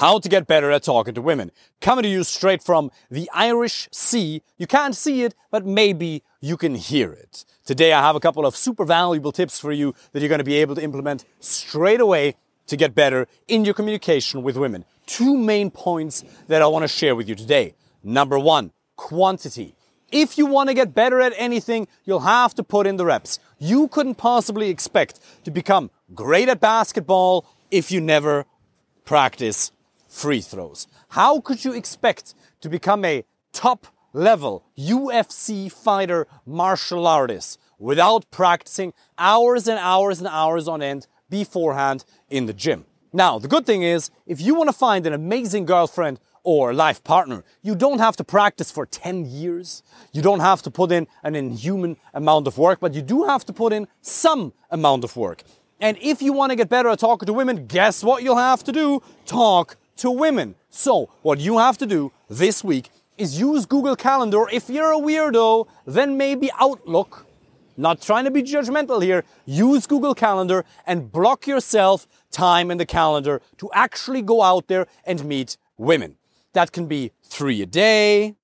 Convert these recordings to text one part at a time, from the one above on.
how to get better at talking to women. Coming to you straight from the Irish Sea. You can't see it, but maybe you can hear it. Today I have a couple of super valuable tips for you that you're going to be able to implement straight away to get better in your communication with women. Two main points that I want to share with you today. Number one, quantity. If you want to get better at anything, you'll have to put in the reps. You couldn't possibly expect to become great at basketball if you never practice free throws. How could you expect to become a top level UFC fighter martial artist without practicing hours and hours and hours on end beforehand in the gym? Now, the good thing is, if you want to find an amazing girlfriend or life partner, you don't have to practice for 10 years. You don't have to put in an inhuman amount of work, but you do have to put in some amount of work. And if you want to get better at talking to women, guess what you'll have to do? Talk to women. So, what you have to do this week is use Google Calendar. If you're a weirdo, then maybe Outlook. Not trying to be judgmental here. Use Google Calendar and block yourself time in the calendar to actually go out there and meet women. That can be three a day,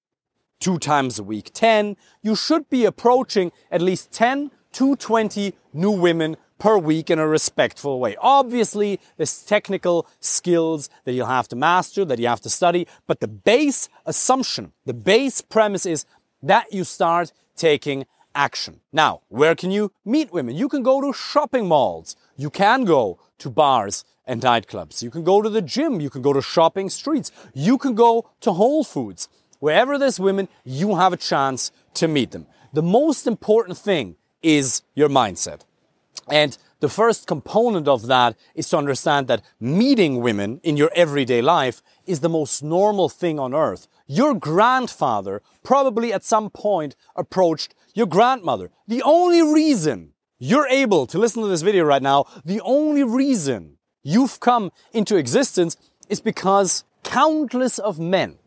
two times a week, 10. You should be approaching at least 10 to 20 new women per week in a respectful way. Obviously, there's technical skills that you'll have to master, that you have to study, but the base assumption, the base premise is that you start taking action. Now, where can you meet women? You can go to shopping malls. You can go to bars and nightclubs. You can go to the gym. You can go to shopping streets. You can go to Whole Foods. Wherever there's women, you have a chance to meet them. The most important thing is your mindset. And the first component of that is to understand that meeting women in your everyday life is the most normal thing on earth. Your grandfather probably at some point approached your grandmother. The only reason you're able to listen to this video right now, the only reason you've come into existence is because countless of men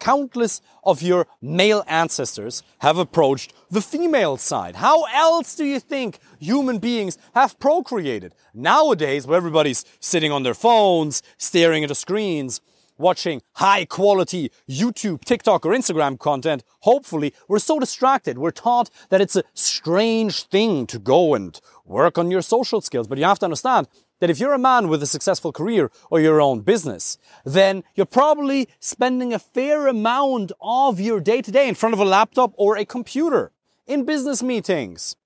countless of your male ancestors have approached the female side. How else do you think human beings have procreated? Nowadays, where everybody's sitting on their phones, staring at the screens, watching high quality YouTube, TikTok, or Instagram content, hopefully, we're so distracted. We're taught that it's a strange thing to go and work on your social skills. But you have to understand that if you're a man with a successful career or your own business, then you're probably spending a fair amount of your day to day in front of a laptop or a computer in business meetings,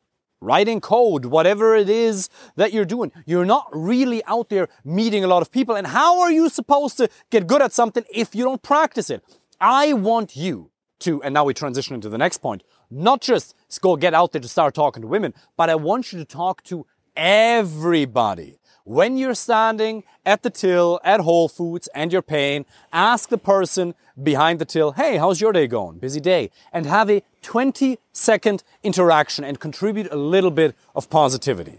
writing code, whatever it is that you're doing. You're not really out there meeting a lot of people. And how are you supposed to get good at something if you don't practice it? I want you to, and now we transition into the next point, not just go get out there to start talking to women, but I want you to talk to everybody. When you're standing at the till at Whole Foods and you're paying, ask the person behind the till, hey, how's your day going? Busy day. And have a 20 second interaction and contribute a little bit of positivity.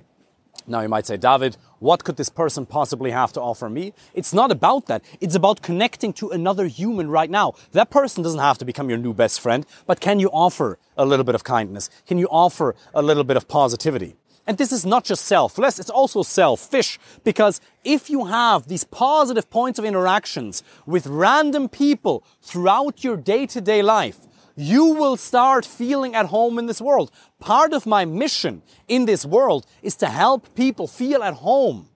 Now you might say, David, what could this person possibly have to offer me? It's not about that. It's about connecting to another human right now. That person doesn't have to become your new best friend, but can you offer a little bit of kindness? Can you offer a little bit of positivity? And this is not just selfless, it's also selfish. Because if you have these positive points of interactions with random people throughout your day to day life, you will start feeling at home in this world. Part of my mission in this world is to help people feel at home.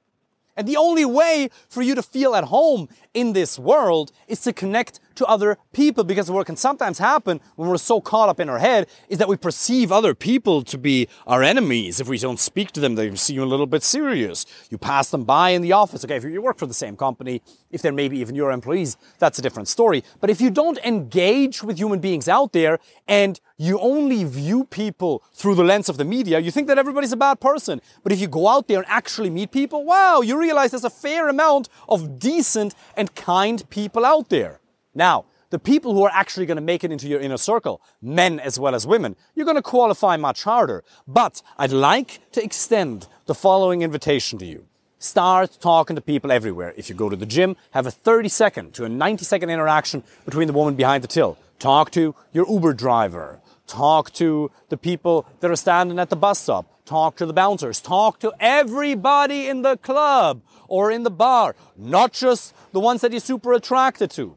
And the only way for you to feel at home in this world is to connect to other people because what can sometimes happen when we're so caught up in our head is that we perceive other people to be our enemies. If we don't speak to them, they see you a little bit serious. You pass them by in the office. Okay, if you work for the same company, if they're maybe even your employees, that's a different story. But if you don't engage with human beings out there and you only view people through the lens of the media, you think that everybody's a bad person. But if you go out there and actually meet people, wow, you realize there's a fair amount of decent and kind people out there. Now, the people who are actually going to make it into your inner circle, men as well as women, you're going to qualify much harder. But I'd like to extend the following invitation to you. Start talking to people everywhere. If you go to the gym, have a 30 second to a 90 second interaction between the woman behind the till. Talk to your Uber driver. Talk to the people that are standing at the bus stop. Talk to the bouncers. Talk to everybody in the club or in the bar, not just the ones that you're super attracted to.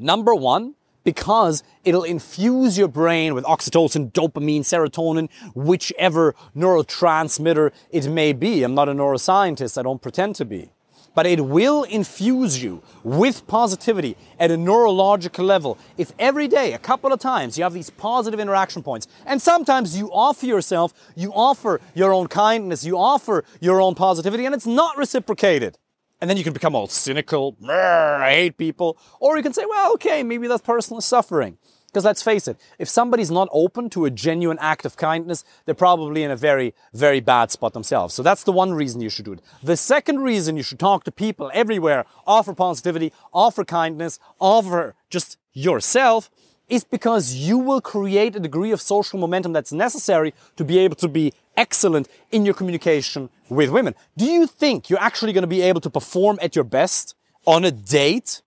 Number one, because it'll infuse your brain with oxytocin, dopamine, serotonin, whichever neurotransmitter it may be. I'm not a neuroscientist, I don't pretend to be. But it will infuse you with positivity at a neurological level. If every day, a couple of times, you have these positive interaction points, and sometimes you offer yourself, you offer your own kindness, you offer your own positivity, and it's not reciprocated and then you can become all cynical, I hate people. Or you can say, well, okay, maybe that person is suffering. Because let's face it, if somebody's not open to a genuine act of kindness, they're probably in a very, very bad spot themselves. So that's the one reason you should do it. The second reason you should talk to people everywhere, offer positivity, offer kindness, offer just yourself, is because you will create a degree of social momentum that's necessary to be able to be excellent in your communication with women. Do you think you're actually going to be able to perform at your best on a date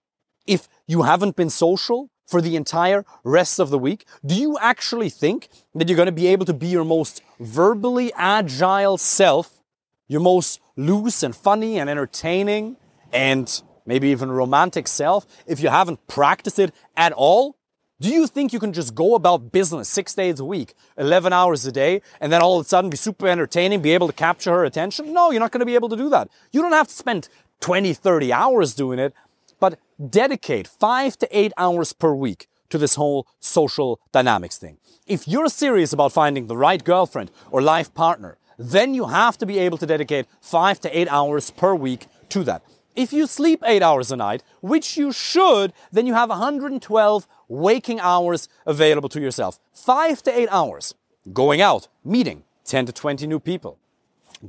if you haven't been social for the entire rest of the week? Do you actually think that you're going to be able to be your most verbally agile self, your most loose and funny and entertaining and maybe even romantic self if you haven't practiced it at all? Do you think you can just go about business six days a week, 11 hours a day, and then all of a sudden be super entertaining, be able to capture her attention? No, you're not going to be able to do that. You don't have to spend 20, 30 hours doing it, but dedicate five to eight hours per week to this whole social dynamics thing. If you're serious about finding the right girlfriend or life partner, then you have to be able to dedicate five to eight hours per week to that. If you sleep eight hours a night, which you should, then you have 112 waking hours available to yourself. Five to eight hours. Going out, meeting 10 to 20 new people.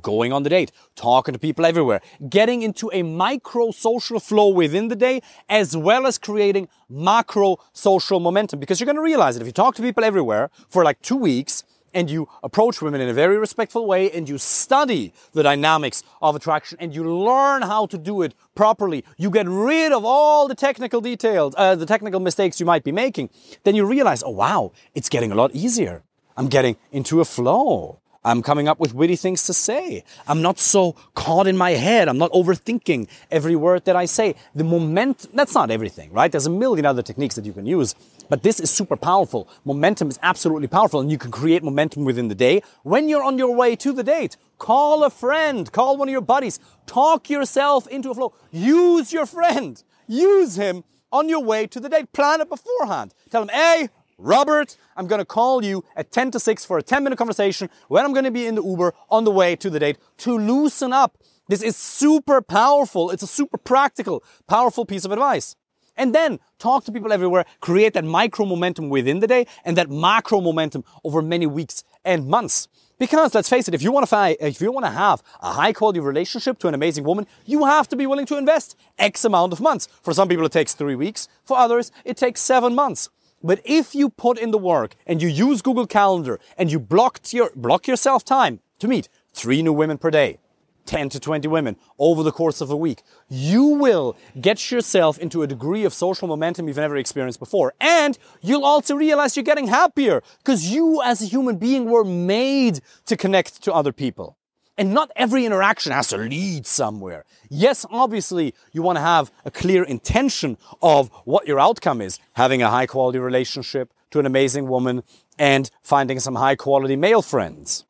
Going on the date, talking to people everywhere, getting into a micro social flow within the day, as well as creating macro social momentum. Because you're going to realize that if you talk to people everywhere for like two weeks, and you approach women in a very respectful way and you study the dynamics of attraction and you learn how to do it properly, you get rid of all the technical details, uh, the technical mistakes you might be making, then you realize, oh wow, it's getting a lot easier. I'm getting into a flow. I'm coming up with witty things to say. I'm not so caught in my head. I'm not overthinking every word that I say. The moment, that's not everything, right? There's a million other techniques that you can use, but this is super powerful. Momentum is absolutely powerful and you can create momentum within the day. When you're on your way to the date, call a friend, call one of your buddies, talk yourself into a flow. Use your friend. Use him on your way to the date. Plan it beforehand. Tell him, hey, Robert, I'm to call you at 10 to 6 for a 10 minute conversation when I'm to be in the Uber on the way to the date to loosen up. This is super powerful. It's a super practical, powerful piece of advice. And then talk to people everywhere, create that micro momentum within the day and that macro momentum over many weeks and months. Because let's face it, if you want to if you want to have a high quality relationship to an amazing woman, you have to be willing to invest X amount of months. For some people, it takes three weeks. For others, it takes seven months. But if you put in the work and you use Google Calendar and you blocked your, block yourself time to meet three new women per day, 10 to 20 women over the course of a week, you will get yourself into a degree of social momentum you've never experienced before. And you'll also realize you're getting happier because you as a human being were made to connect to other people. And not every interaction has to lead somewhere. Yes, obviously, you want to have a clear intention of what your outcome is. Having a high quality relationship to an amazing woman and finding some high quality male friends.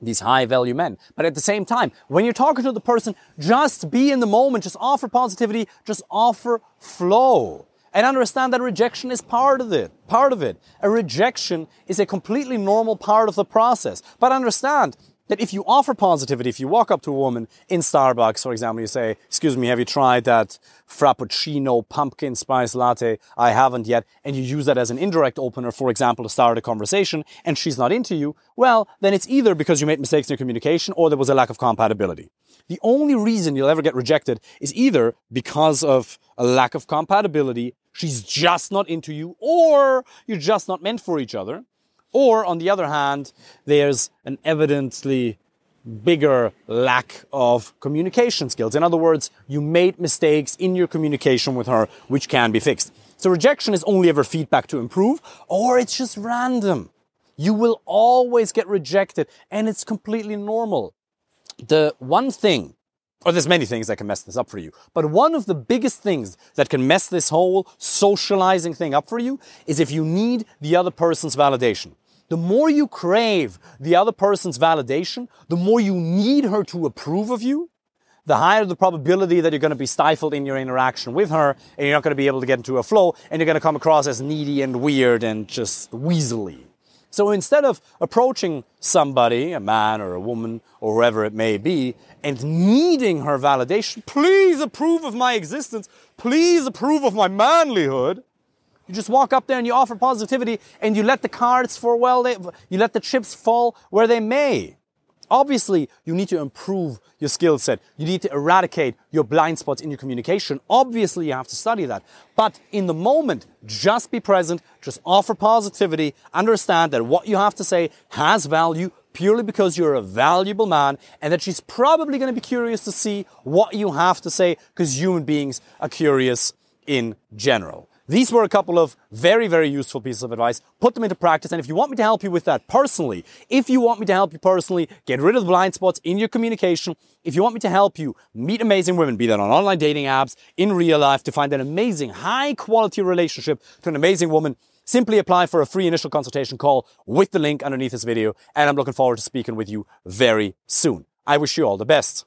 These high value men. But at the same time, when you're talking to the person, just be in the moment, just offer positivity, just offer flow. And understand that rejection is part of it. Part of it. A rejection is a completely normal part of the process. But understand, that if you offer positivity, if you walk up to a woman in Starbucks, for example, you say, excuse me, have you tried that Frappuccino pumpkin spice latte? I haven't yet. And you use that as an indirect opener, for example, to start a conversation and she's not into you. Well, then it's either because you made mistakes in your communication or there was a lack of compatibility. The only reason you'll ever get rejected is either because of a lack of compatibility, she's just not into you, or you're just not meant for each other. Or on the other hand, there's an evidently bigger lack of communication skills. In other words, you made mistakes in your communication with her, which can be fixed. So rejection is only ever feedback to improve, or it's just random. You will always get rejected, and it's completely normal. The one thing Or there's many things that can mess this up for you. But one of the biggest things that can mess this whole socializing thing up for you is if you need the other person's validation. The more you crave the other person's validation, the more you need her to approve of you, the higher the probability that you're going to be stifled in your interaction with her and you're not going to be able to get into a flow and you're going to come across as needy and weird and just weaselly. So instead of approaching somebody, a man or a woman or whoever it may be, and needing her validation, please approve of my existence, please approve of my manlyhood, you just walk up there and you offer positivity and you let the cards for well, they, you let the chips fall where they may. Obviously, you need to improve your skill set. You need to eradicate your blind spots in your communication. Obviously, you have to study that. But in the moment, just be present, just offer positivity, understand that what you have to say has value purely because you're a valuable man and that she's probably going to be curious to see what you have to say because human beings are curious in general. These were a couple of very, very useful pieces of advice. Put them into practice. And if you want me to help you with that personally, if you want me to help you personally get rid of the blind spots in your communication, if you want me to help you meet amazing women, be that on online dating apps, in real life, to find an amazing, high quality relationship to an amazing woman, simply apply for a free initial consultation call with the link underneath this video. And I'm looking forward to speaking with you very soon. I wish you all the best.